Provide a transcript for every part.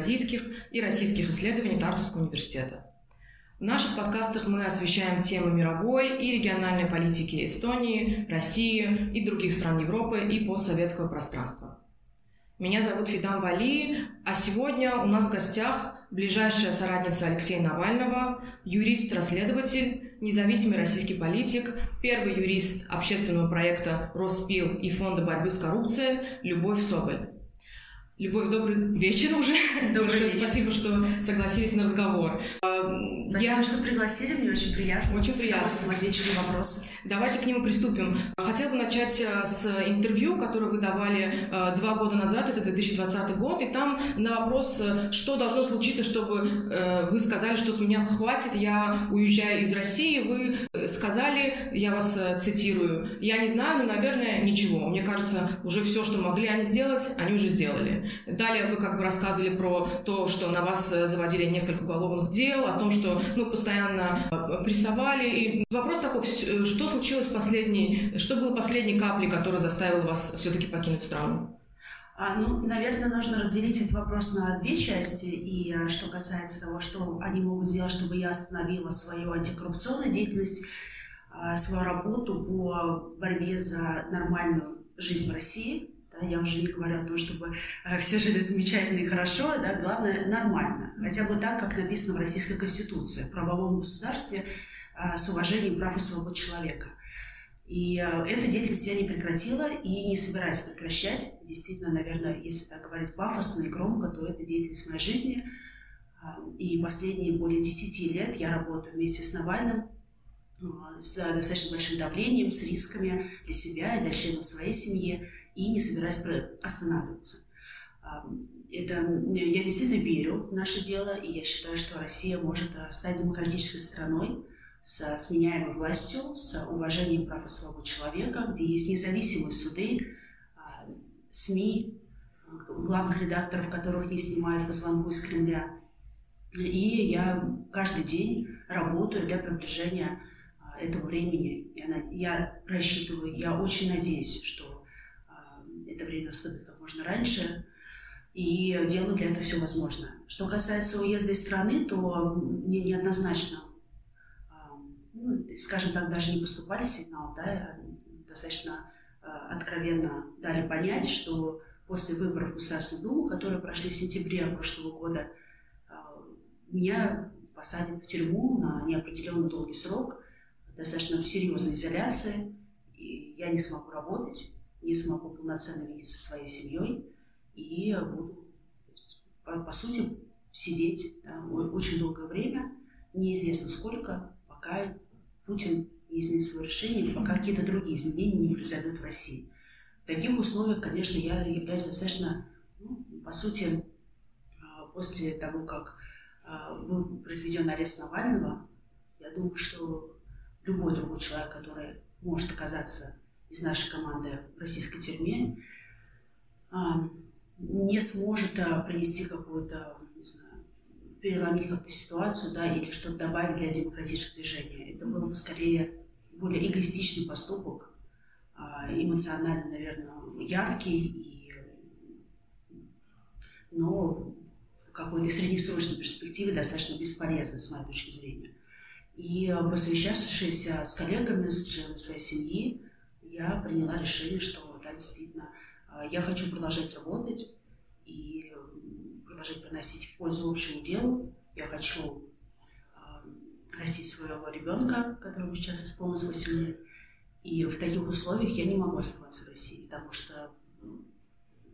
евразийских и российских исследований Тартусского университета. В наших подкастах мы освещаем темы мировой и региональной политики Эстонии, России и других стран Европы и постсоветского пространства. Меня зовут Фидан Вали, а сегодня у нас в гостях ближайшая соратница Алексея Навального, юрист-расследователь, независимый российский политик, первый юрист общественного проекта «Роспил» и Фонда борьбы с коррупцией Любовь Соболь. Любовь, добрый вечер уже. Добрый Большое вечер. спасибо, что согласились на разговор. Спасибо, Я... что пригласили, мне очень приятно. Очень приятно. С отвечу на вопросы. Давайте к нему приступим. Хотела бы начать э, с интервью, которое вы давали э, два года назад, это 2020 год, и там на вопрос, э, что должно случиться, чтобы вы сказали, что с меня хватит, я уезжаю из России, вы сказали, я вас цитирую, я не знаю, но, наверное, ничего. Мне кажется, уже все, что могли они сделать, они уже сделали. Далее вы как бы рассказывали про то, что на вас заводили несколько уголовных дел, о том, что ну, постоянно прессовали. И вопрос такой, что случилось последней, что было последней каплей, которая заставила вас все-таки покинуть страну? А, ну, наверное, нужно разделить этот вопрос на две части. И а, что касается того, что они могут сделать, чтобы я остановила свою антикоррупционную деятельность, а, свою работу по борьбе за нормальную жизнь в России. Да, я уже не говорю о том, чтобы а, все жили замечательно и хорошо, да, главное нормально. Хотя бы так, как написано в Российской Конституции. В правовом государстве а, с уважением прав и свобод человека. И а, эту деятельность я не прекратила и не собираюсь прекращать. Действительно, наверное, если так говорить пафосно и громко, то это деятельность моей жизни. И последние более 10 лет я работаю вместе с Навальным с достаточно большим давлением, с рисками для себя и для членов своей семьи, и не собираюсь останавливаться. Это, я действительно верю в наше дело, и я считаю, что Россия может стать демократической страной, с сменяемой властью, с уважением прав и свобод человека, где есть независимые суды, а, СМИ, главных редакторов, которых не снимают по звонку из Кремля. И я каждый день работаю для приближения а, этого времени. Я, я рассчитываю, я очень надеюсь, что это время наступит как можно раньше, и делаю для этого все возможное. Что касается уезда из страны, то мне неоднозначно ну, скажем так, даже не поступали сигнал, да, а достаточно э, откровенно дали понять, что после выборов в Государственную Думу, которые прошли в сентябре прошлого года, э, меня посадят в тюрьму на неопределенный долгий срок, достаточно серьезной изоляции, и я не смогу работать, не смогу полноценно видеться со своей семьей, и буду, по, по сути, сидеть да, очень долгое время, неизвестно сколько, пока Путин не изменит свое решение, или пока какие-то другие изменения не произойдут в России. В таких условиях, конечно, я являюсь достаточно, ну, по сути, а, после того, как а, был произведен арест Навального, я думаю, что любой другой человек, который может оказаться из нашей команды в российской тюрьме, а, не сможет принести какую-то, не знаю, переломить как-то ситуацию, да, или что-то добавить для демократического движения. Это был бы скорее более эгоистичный поступок, а, эмоционально, наверное, яркий, и, но в какой-то среднесрочной перспективе достаточно бесполезный, с моей точки зрения. И посвящавшись с коллегами, с членами своей семьи, я приняла решение, что да, действительно, а, я хочу продолжать работать, и продолжать приносить пользу общему делу. Я хочу э, растить своего ребенка, которому сейчас исполнилось 8 лет. И в таких условиях я не могу оставаться в России, потому что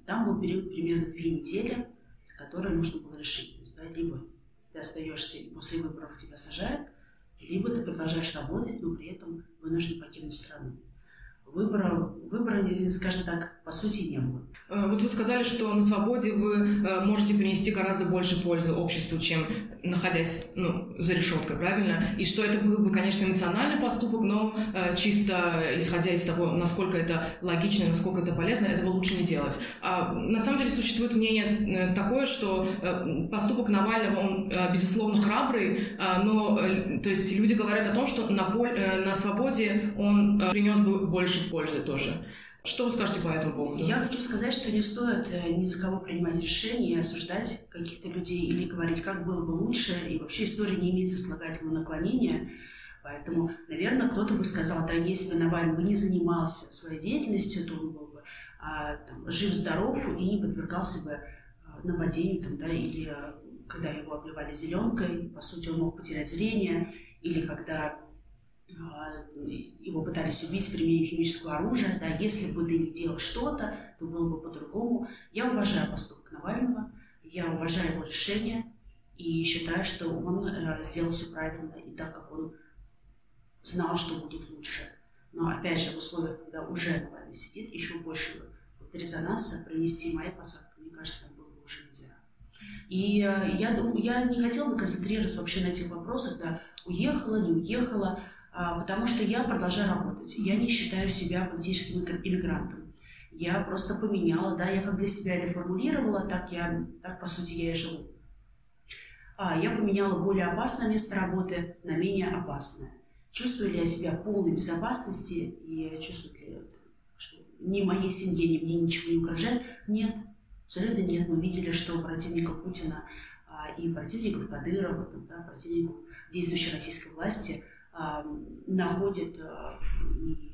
там был период примерно две недели, с которой нужно было решить. То есть, да, либо ты остаешься и после выборов тебя сажают, либо ты продолжаешь работать, но при этом вынужден покинуть страну. Выбора, выбора, скажем так, по сути, не было. Э, вот вы сказали, что на свободе вы э, можете принести гораздо больше пользы обществу, чем находясь ну, за решеткой, правильно? И что это был бы, конечно, эмоциональный поступок, но э, чисто исходя из того, насколько это логично, насколько это полезно, этого лучше не делать. А, на самом деле существует мнение такое, что поступок Навального, он, безусловно, храбрый, но то есть люди говорят о том, что на, поль, на свободе он принес бы больше пользы тоже. Что вы скажете по этому поводу? Я хочу сказать, что не стоит э, ни за кого принимать решения, осуждать каких-то людей или говорить, как было бы лучше. И вообще история не имеет сослагательного наклонения. Поэтому, наверное, кто-то бы сказал, да, если бы Навальный бы не занимался своей деятельностью, то он был бы а, там, жив-здоров и не подвергался бы а, нападению там, да, или а, когда его обливали зеленкой, по сути, он мог потерять зрение, или когда его пытались убить применением химического оружия, да, если бы ты не делал что-то, то было бы по-другому. Я уважаю поступок Навального, я уважаю его решение и считаю, что он э, сделал все правильно и так, как он знал, что будет лучше. Но опять же, в условиях, когда уже Навальный сидит, еще больше резонанса принести мои посадки, мне кажется, было бы уже нельзя. И э, я, думаю, я не хотела бы концентрироваться вообще на этих вопросах, да, уехала, не уехала, потому что я продолжаю работать. Я не считаю себя политическим иммигрантом. Я просто поменяла, да, я как для себя это формулировала, так я, так по сути я и живу. А, я поменяла более опасное место работы на менее опасное. Чувствую ли я себя в полной безопасности и чувствую ли, что ни моей семье, ни мне ничего не угрожает? Нет, абсолютно нет. Мы видели, что противников Путина а, и противников Кадырова, да, противников действующей российской власти – находят а, и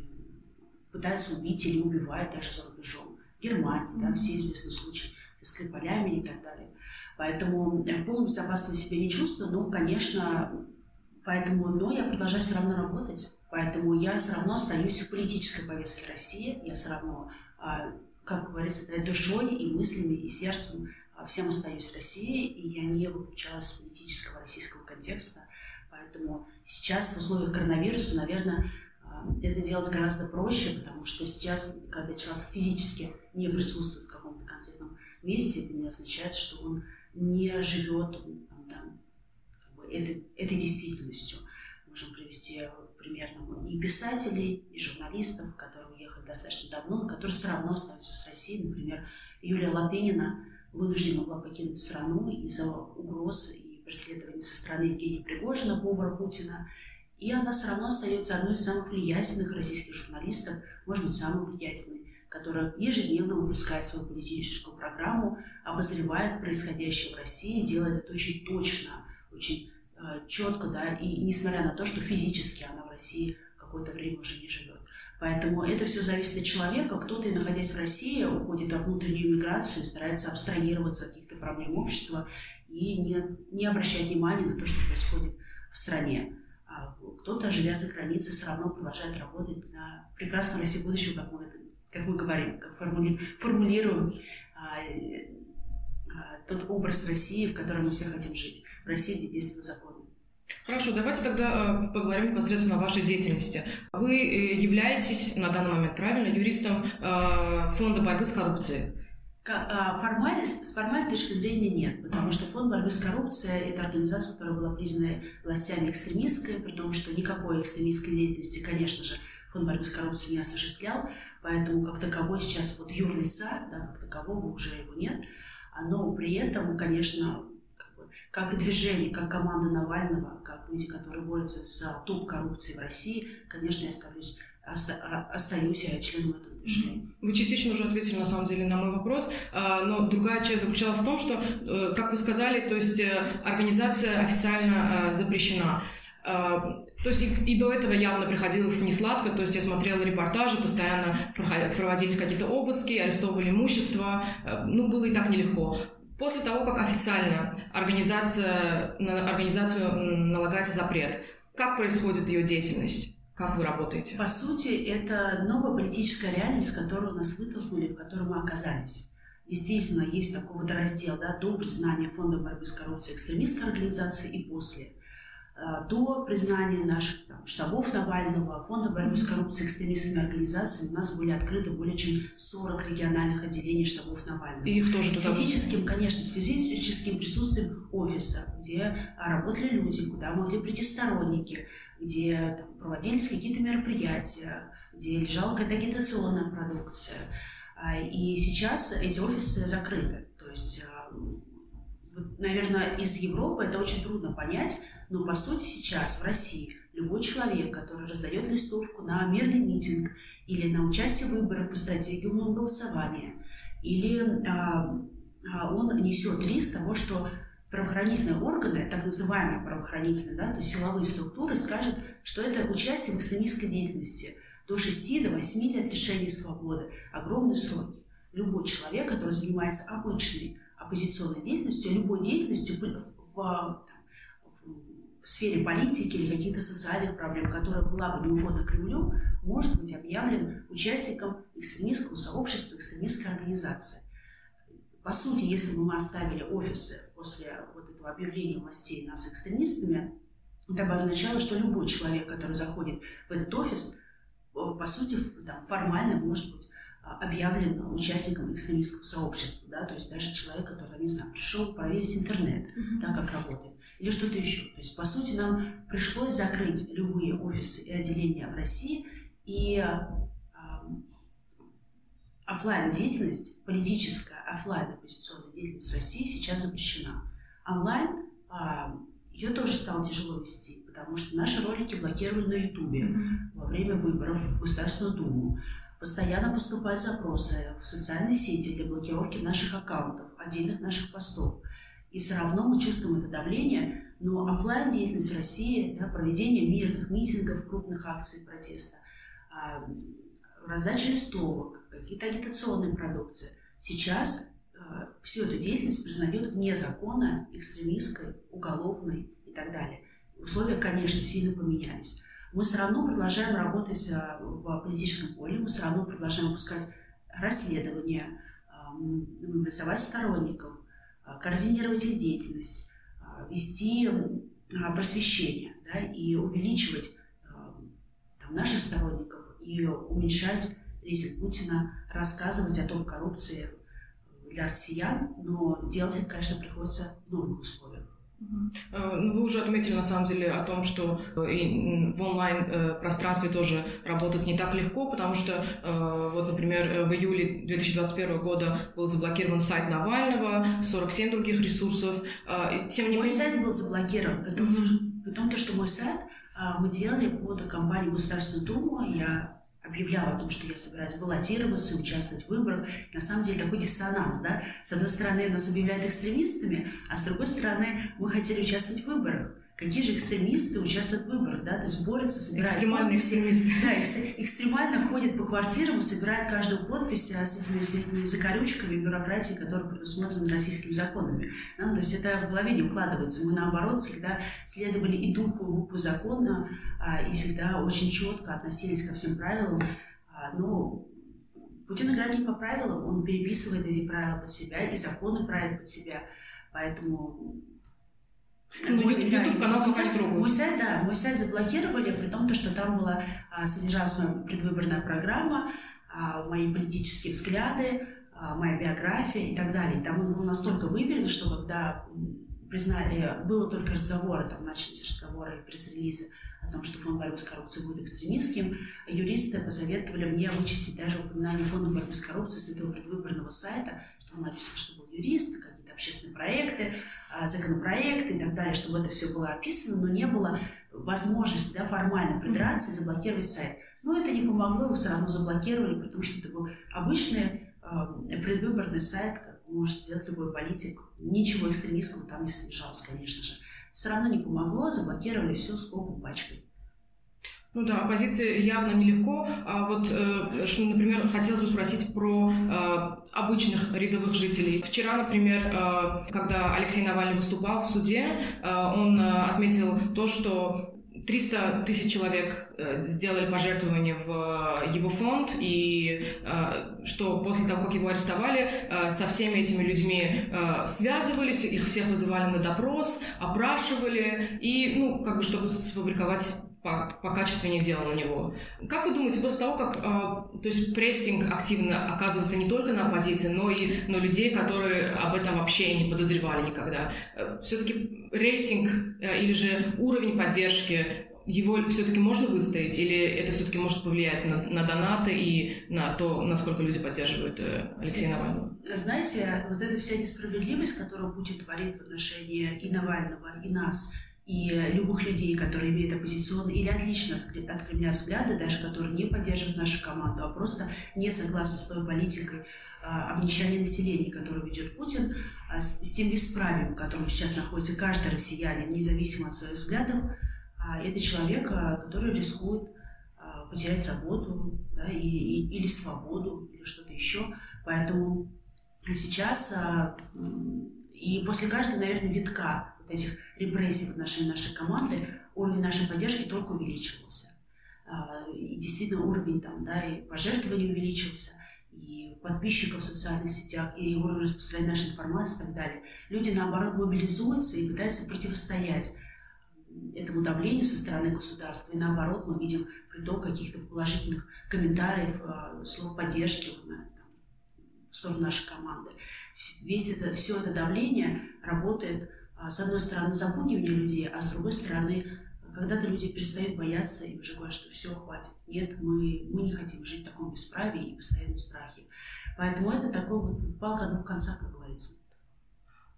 пытаются убить или убивают даже за рубежом. Германии, да, все известные случаи со Скрипалями и так далее. Поэтому я в полной безопасности себя не чувствую, но, конечно, поэтому, но я продолжаю все равно работать. Поэтому я все равно остаюсь в политической повестке России, я все равно, а, как говорится, душой и мыслями, и сердцем а, всем остаюсь в России, и я не выключалась из политического российского контекста. Поэтому сейчас в условиях коронавируса, наверное, а, это делать гораздо проще, потому что сейчас, когда человек физически не присутствует в каком-то конкретном месте, это не означает, что он не живет там, там, как бы этой, этой действительностью. Можем привести пример там, и писателей, и журналистов, которые уехали достаточно давно, но которые все равно остаются с Россией. Например, Юлия Латынина вынуждена была покинуть страну из-за угроз стороны Евгения Пригожина, повара Путина, и она все равно остается одной из самых влиятельных российских журналистов, может быть, самой влиятельной, которая ежедневно выпускает свою политическую программу, обозревает происходящее в России, делает это очень точно, очень э, четко, да, и несмотря на то, что физически она в России какое-то время уже не живет. Поэтому это все зависит от человека. Кто-то, находясь в России, уходит во внутреннюю миграцию, старается абстрагироваться от каких-то проблем общества и не, не обращать внимания на то, что происходит в стране. А кто-то, живя за границей, все равно продолжает работать на прекрасную Россию будущего, как мы, это, как мы говорим, как формули, формулируем а, а, тот образ России, в котором мы все хотим жить. В России, где действуют законы. Хорошо, давайте тогда э, поговорим непосредственно о вашей деятельности. Вы э, являетесь на данный момент, правильно, юристом э, Фонда борьбы с коррупцией. А, формально, с формальной точки зрения нет, потому что фонд борьбы с коррупцией – это организация, которая была признана властями экстремистской, при том, что никакой экстремистской деятельности, конечно же, фонд борьбы с коррупцией не осуществлял, поэтому как таковой сейчас вот юрлица, да, как такового уже его нет, но при этом, конечно, как, бы, как движение, как команда Навального, как люди, которые борются с топ коррупцией в России, конечно, я остаюсь, оста, остаюсь я членом этого вы частично уже ответили, на самом деле, на мой вопрос, а, но другая часть заключалась в том, что, э, как вы сказали, то есть э, организация официально э, запрещена. А, то есть и, и до этого явно приходилось не сладко, то есть я смотрела репортажи, постоянно проводились какие-то обыски, арестовывали имущество, ну, было и так нелегко. После того, как официально организация, на организацию налагается запрет, как происходит ее деятельность? Как вы работаете? По сути, это новая политическая реальность, которую нас вытолкнули, в которой мы оказались. Действительно, есть такой водораздел да, до признания Фонда борьбы с коррупцией экстремистской организации и после. Э, до признания наших штабов Навального, Фонда борьбы с коррупцией экстремистскими организациями у нас были открыты более чем 40 региональных отделений штабов Навального. И их тоже с физическим, конечно, с физическим присутствием офиса, где работали люди, куда могли прийти сторонники, где там, проводились какие-то мероприятия, где лежала какая-то агитационная продукция. А, и сейчас эти офисы закрыты. То есть, а, наверное, из Европы это очень трудно понять, но по сути сейчас в России любой человек, который раздает листовку на мирный митинг или на участие в выборах по стратегии умного голосования, или а, а, он несет риск того, что правоохранительные органы, так называемые правоохранительные, да, то есть силовые структуры, скажут, что это участие в экстремистской деятельности до 6 до 8 лет лишения свободы, огромные сроки. Любой человек, который занимается обычной оппозиционной деятельностью, любой деятельностью в, в в сфере политики или каких-то социальных проблем, которая была бы неугодна Кремлю, может быть объявлен участником экстремистского сообщества, экстремистской организации. По сути, если бы мы оставили офисы после вот этого объявления властей нас экстремистами, это бы означало, что любой человек, который заходит в этот офис, по сути, там, формально может быть объявлен участником экстремистского сообщества, да, то есть даже человек, который, не знаю, пришел проверить интернет, mm-hmm. да, как работает, или что-то еще. То есть, по сути, нам пришлось закрыть любые офисы и отделения в России, и офлайн деятельность, политическая офлайн оппозиционная деятельность в России сейчас запрещена. Онлайн э, ее тоже стало тяжело вести, потому что наши ролики блокировали на Ютубе mm-hmm. во время выборов в Государственную Думу. Постоянно поступают запросы в социальные сети для блокировки наших аккаунтов, отдельных наших постов. И все равно мы чувствуем это давление, но офлайн деятельность в России, да, проведение мирных митингов, крупных акций протеста, а, раздача листовок, какие-то агитационные продукции. Сейчас а, всю эту деятельность признают вне закона, экстремистской, уголовной и так далее. Условия, конечно, сильно поменялись мы все равно продолжаем работать э, в политическом поле, мы все равно продолжаем выпускать расследования, мобилизовать сторонников, э, координировать их деятельность, э, вести просвещение да, и увеличивать там, наших сторонников и уменьшать риск Путина, рассказывать о том коррупции для россиян, но делать это, конечно, приходится в новых условиях. Э, ну, вы уже отметили, на самом деле, о том, что э, в онлайн-пространстве э, тоже работать не так легко, потому что, вот, например, в июле 2021 года был заблокирован сайт Навального, 47 других ресурсов. Тем не мой менее... сайт был заблокирован, при том, mm-hmm. при том, что мой сайт мы делали под компанию Государственную Думу, я объявляла о том, что я собираюсь баллотироваться и участвовать в выборах. На самом деле такой диссонанс, да? С одной стороны, нас объявляют экстремистами, а с другой стороны, мы хотели участвовать в выборах. Какие же экстремисты участвуют в выборах, да, то есть борются, собирают Экстремальные подписи. экстремисты. Да, экстремально ходят по квартирам и собирают каждую подпись а с этими, этими закорючками бюрократии, которые предусмотрены российскими законами. Да, то есть это в голове не укладывается. Мы, наоборот, всегда следовали и духу, и букву закона, а, и всегда очень четко относились ко всем правилам. А, но Путин играет не по правилам, он переписывает эти правила под себя, и законы правит под себя. Поэтому ну, мой, YouTube канал мой, сайт, мой сайт, да, мой сайт заблокировали, при том, что там была а, содержалась моя предвыборная программа, а, мои политические взгляды, а, моя биография и так далее. И там он был настолько выверен, что когда признали, было только разговоры, там начались разговоры, пресс-релизы о том, что фонд борьбы с коррупцией будет экстремистским, юристы посоветовали мне вычистить даже упоминание фонда борьбы с коррупцией с этого предвыборного сайта, чтобы написано, что был юрист, общественные проекты, а, законопроекты и так далее, чтобы это все было описано, но не было возможности да, формально придраться и заблокировать сайт. Но это не помогло, его все равно заблокировали, потому что это был обычный э, предвыборный сайт, как может сделать любой политик. Ничего экстремистского там не содержалось, конечно же. Все равно не помогло, заблокировали все скопом пачкой. Ну да, оппозиции явно нелегко. А вот, э, что, например, хотелось бы спросить про э, обычных рядовых жителей. Вчера, например, э, когда Алексей Навальный выступал в суде, э, он э, отметил то, что 300 тысяч человек э, сделали пожертвования в его фонд, и что после того, как его арестовали, со всеми этими людьми связывались, их всех вызывали на допрос, опрашивали, и, ну, как бы, чтобы сфабриковать по, по качественнее дело на него. Как вы думаете, после того, как э, то есть прессинг активно оказывается не только на оппозиции, но и на людей, которые об этом вообще не подозревали никогда, э, все-таки рейтинг э, или же уровень поддержки его все-таки можно выстоять, или это все-таки может повлиять на, на донаты и на то, насколько люди поддерживают э, Алексея Навального? Знаете, вот эта вся несправедливость, которую Путин творит в отношении и Навального, и нас – и любых людей, которые имеют оппозиционные или отлично от Кремля взгляды, даже которые не поддерживают нашу команду, а просто не согласны с той политикой а, обнищания населения, которую ведет Путин, а, с, тем бесправием, в котором сейчас находится каждый россиянин, независимо от своих взглядов, а, это человек, который рискует потерять работу да, и, и, или свободу, или что-то еще. Поэтому сейчас и после каждого, наверное, витка этих репрессий в отношении нашей команды, уровень нашей поддержки только увеличивался. А, и действительно уровень там, да, и пожертвований увеличился, и подписчиков в социальных сетях, и уровень распространения нашей информации и так далее. Люди, наоборот, мобилизуются и пытаются противостоять этому давлению со стороны государства. И наоборот, мы видим приток каких-то положительных комментариев, а, слов поддержки в сторону нашей команды. Весь это, все это давление работает с одной стороны, запугивание людей, а с другой стороны, когда-то люди перестают бояться и уже говорят, что все, хватит. Нет, мы, мы не хотим жить в таком бесправии и постоянном страхе. Поэтому это такой вот палка двух концах, как говорится.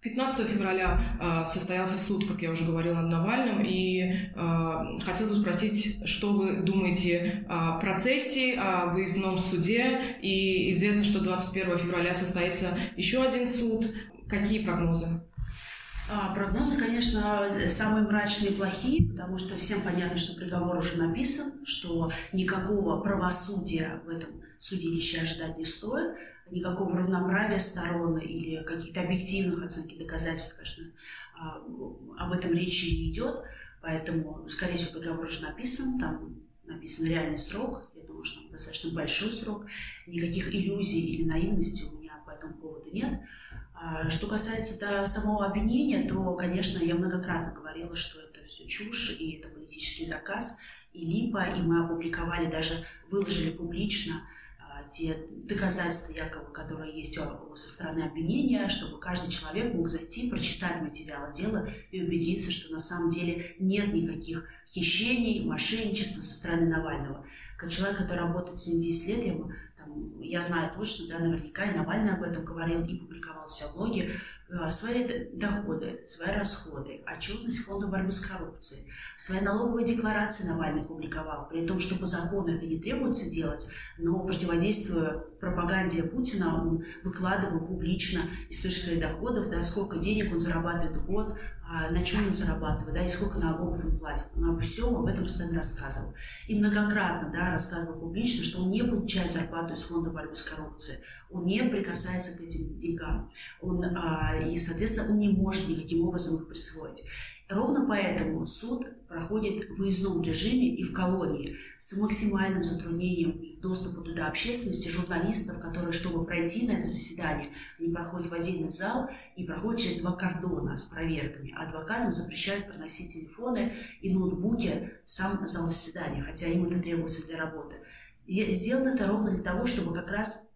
15 февраля э, состоялся суд, как я уже говорила, над Навальным, и э, хотелось бы спросить, что вы думаете о процессе, о выездном суде, и известно, что 21 февраля состоится еще один суд. Какие прогнозы? А, прогнозы, конечно, самые мрачные и плохие, потому что всем понятно, что приговор уже написан, что никакого правосудия в этом судилище ожидать не стоит, никакого равноправия сторон или каких-то объективных оценки доказательств, конечно, а, об этом речи не идет. Поэтому, скорее всего, приговор уже написан, там написан реальный срок, я думаю, что достаточно большой срок, никаких иллюзий или наивности у меня по этому поводу нет. А что касается до самого обвинения, то, конечно, я многократно говорила, что это все чушь, и это политический заказ, и липа, и мы опубликовали, даже выложили публично а, те доказательства, якобы, которые есть со стороны обвинения, чтобы каждый человек мог зайти, прочитать материалы дела и убедиться, что на самом деле нет никаких хищений, мошенничества со стороны Навального. Как человек, который работает 70 лет, я я знаю точно, да, наверняка и Навальный об этом говорил и публиковался в блоге, свои доходы, свои расходы, отчетность Фонда борьбы с коррупцией, свои налоговые декларации Навальный публиковал, при том, что по закону это не требуется делать, но противодействуя пропаганде Путина, он выкладывал публично источник своих доходов, да, сколько денег он зарабатывает в год, а на чем он зарабатывает, да, и сколько налогов он платит. Он обо всем об этом постоянно рассказывал. И многократно да, рассказывал публично, что он не получает зарплату из Фонда борьбы с коррупцией, он не прикасается к этим деньгам, он, а, и, соответственно, он не может никаким образом их присвоить. Ровно поэтому суд проходит в выездном режиме и в колонии с максимальным затруднением доступа туда общественности, журналистов, которые, чтобы пройти на это заседание, они проходят в отдельный зал и проходят через два кордона с проверками. Адвокатам запрещают проносить телефоны и ноутбуки в сам зал заседания, хотя им это требуется для работы. И сделано это ровно для того, чтобы как раз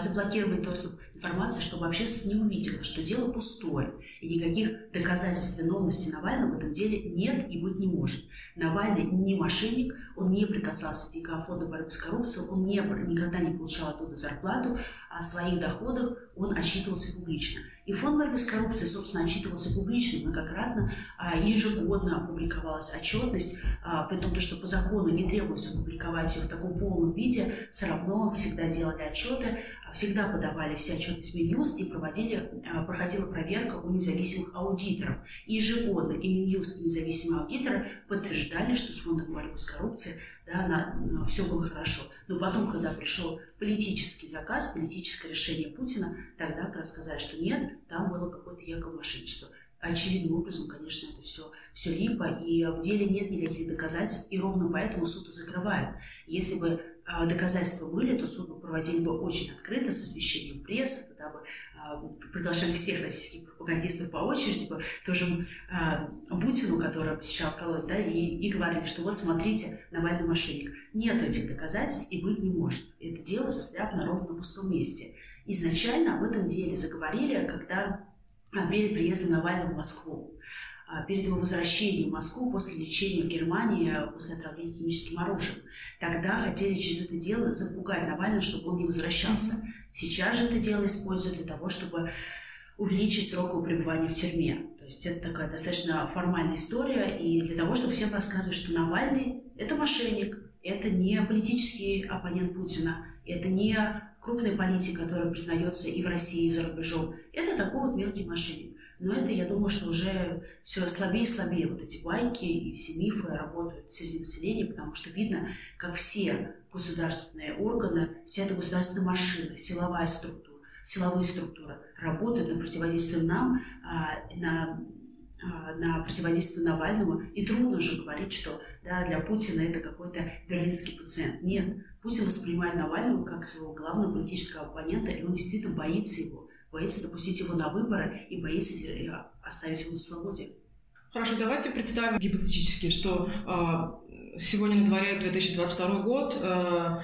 заблокировать доступ к информации, чтобы общественность не увидела, что дело пустое, и никаких доказательств виновности Навального в этом деле нет и быть не может. Навальный не мошенник, он не прикасался к деньгам фонда борьбы с коррупцией, он не, никогда не получал оттуда зарплату, а о своих доходах он отчитывался публично. И фонд борьбы с коррупцией, собственно, отчитывался публично, многократно, а, ежегодно опубликовалась отчетность, а, при том, что по закону не требуется публиковать ее в таком полном виде, все равно всегда делали отчеты, всегда подавали все отчеты в Минюст и проводили, проходила проверка у независимых аудиторов. И ежегодно и Минюст, и независимые аудиторы подтверждали, что с фондом борьбы с коррупцией да, на, на, все было хорошо. Но потом, когда пришел политический заказ, политическое решение Путина, тогда как раз сказали, что нет, там было какое-то якобы мошенничество. очевидным образом, конечно, это все, все липо, и в деле нет никаких доказательств, и ровно поэтому суд закрывает. Если бы доказательства были, то суд бы проводили бы очень открыто, с освещением прессы, тогда бы а, приглашали всех российских пропагандистов по очереди, бы, тоже а, Путину, который посещал колонь, да, и, и говорили, что вот смотрите, Навальный мошенник. Нет этих доказательств и быть не может. Это дело застряпано ровно пустом месте. Изначально об этом деле заговорили, когда перед приездом Навального в Москву. А, перед его возвращением в Москву после лечения в Германии после отравления химическим оружием. Тогда хотели через это дело запугать Навального, чтобы он не возвращался. Сейчас же это дело используют для того, чтобы увеличить срок его пребывания в тюрьме. То есть это такая достаточно формальная история, и для того, чтобы всем рассказывать, что Навальный – это мошенник, это не политический оппонент Путина, это не крупный политик, который признается и в России, и за рубежом. Это такой вот мелкий мошенник. Но это, я думаю, что уже все слабее и слабее вот эти байки и все мифы работают среди населения, потому что видно, как все государственные органы, вся эта государственная машина, силовая структура, силовые структуры работают на противодействие нам, а, на а, на противодействие Навальному, и трудно уже говорить, что да, для Путина это какой-то берлинский пациент. Нет, Путин воспринимает Навального как своего главного политического оппонента, и он действительно боится его боится допустить его на выборы и боится э, оставить его на свободе. Хорошо, давайте представим гипотетически, что э, сегодня на дворе 2022 год, э,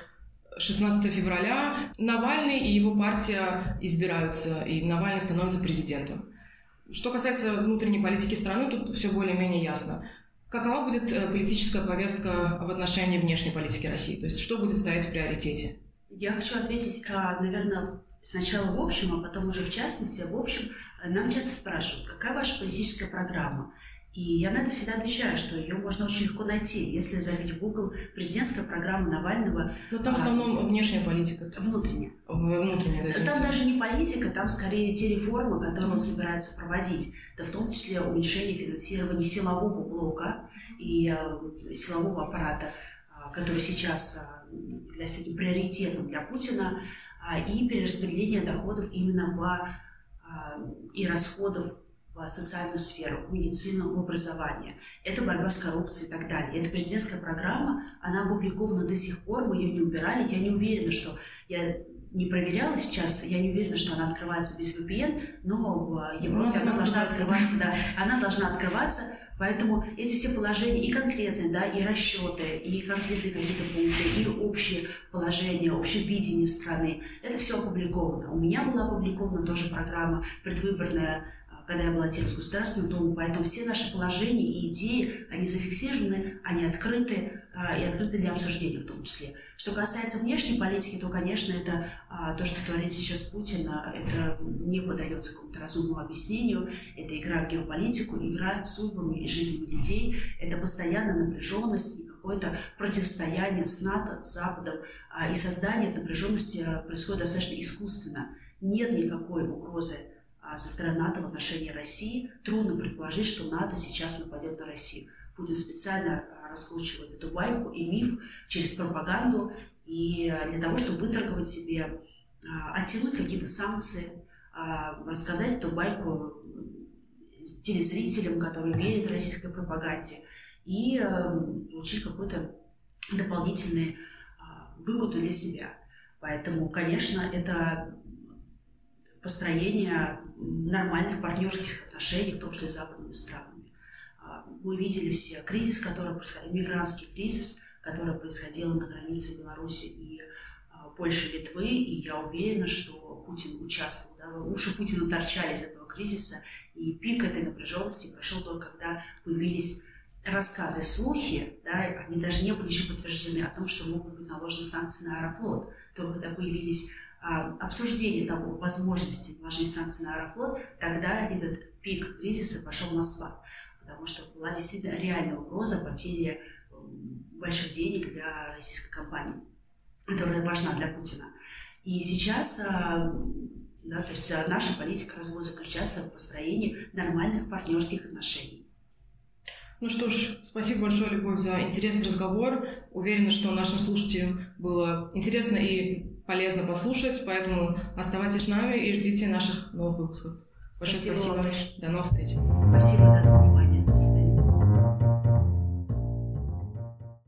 16 февраля, Навальный и его партия избираются, и Навальный становится президентом. Что касается внутренней политики страны, тут все более-менее ясно. Какова будет э, политическая повестка в отношении внешней политики России? То есть что будет стоять в приоритете? Я хочу ответить, а, наверное, сначала в общем, а потом уже в частности. В общем, нам часто спрашивают, какая ваша политическая программа? И я на это всегда отвечаю, что ее можно очень легко найти, если забить в Google президентская программа Навального. Но там в основном а, внешняя политика. Внутренняя. Внутренняя, да. Там даже не политика, там скорее те реформы, которые он собирается проводить. Да в том числе уменьшение финансирования силового блока и э, силового аппарата, э, который сейчас э, является таким приоритетом для Путина. А, и перераспределение доходов именно в, а, и расходов в социальную сферу, в медицину, в образование. Это борьба с коррупцией и так далее. Это президентская программа, она опубликована до сих пор, мы ее не убирали. Я не уверена, что я не проверяла сейчас, я не уверена, что она открывается без VPN, но в Европе она должна открываться, да, она должна открываться Поэтому эти все положения и конкретные, да, и расчеты, и конкретные какие-то пункты, и общее положение, общее видение страны, это все опубликовано. У меня была опубликована тоже программа предвыборная когда я баллотировалась в Государственную Думу, поэтому все наши положения и идеи, они зафиксированы, они открыты а, и открыты для обсуждения в том числе. Что касается внешней политики, то, конечно, это а, то, что творит сейчас Путин, а, это не поддается какому-то разумному объяснению, это игра в геополитику, игра судьбами и жизнями людей, это постоянная напряженность и какое-то противостояние с НАТО, с Западом, и создание напряженности происходит достаточно искусственно. Нет никакой угрозы со стороны НАТО в отношении России, трудно предположить, что НАТО сейчас нападет на Россию. Путин специально а, раскручивает эту байку и миф через пропаганду, и а, для того, чтобы выторговать себе, оттянуть какие-то санкции, рассказать эту байку телезрителям, которые верят российской пропаганде, и получить какой-то дополнительный выгоду для себя. Поэтому, конечно, это построение нормальных партнерских отношений, в том числе с западными странами. А, мы видели все кризис, который происходил, мигрантский кризис, который происходил на границе Беларуси и а, Польши, Литвы, и я уверена, что Путин участвовал, да, уши Путина торчали из этого кризиса, и пик этой напряженности прошел только когда появились рассказы, слухи, да, они даже не были еще подтверждены о том, что могут быть наложены санкции на Аэрофлот. То, когда появились а, обсуждение того, возможности наложения санкций на Аэрофлот, тогда этот пик кризиса пошел на спад, потому что была действительно реальная угроза потери больших денег для российской компании, которая важна для Путина. И сейчас а, да, то есть а, наша политика развода заключается в построении нормальных партнерских отношений. Ну что ж, спасибо большое, Любовь, за интересный разговор. Уверена, что нашим слушателям было интересно и полезно послушать, поэтому оставайтесь с нами и ждите наших новых выпусков. Большое спасибо. спасибо. До новых встреч. Спасибо да, за внимание. До свидания.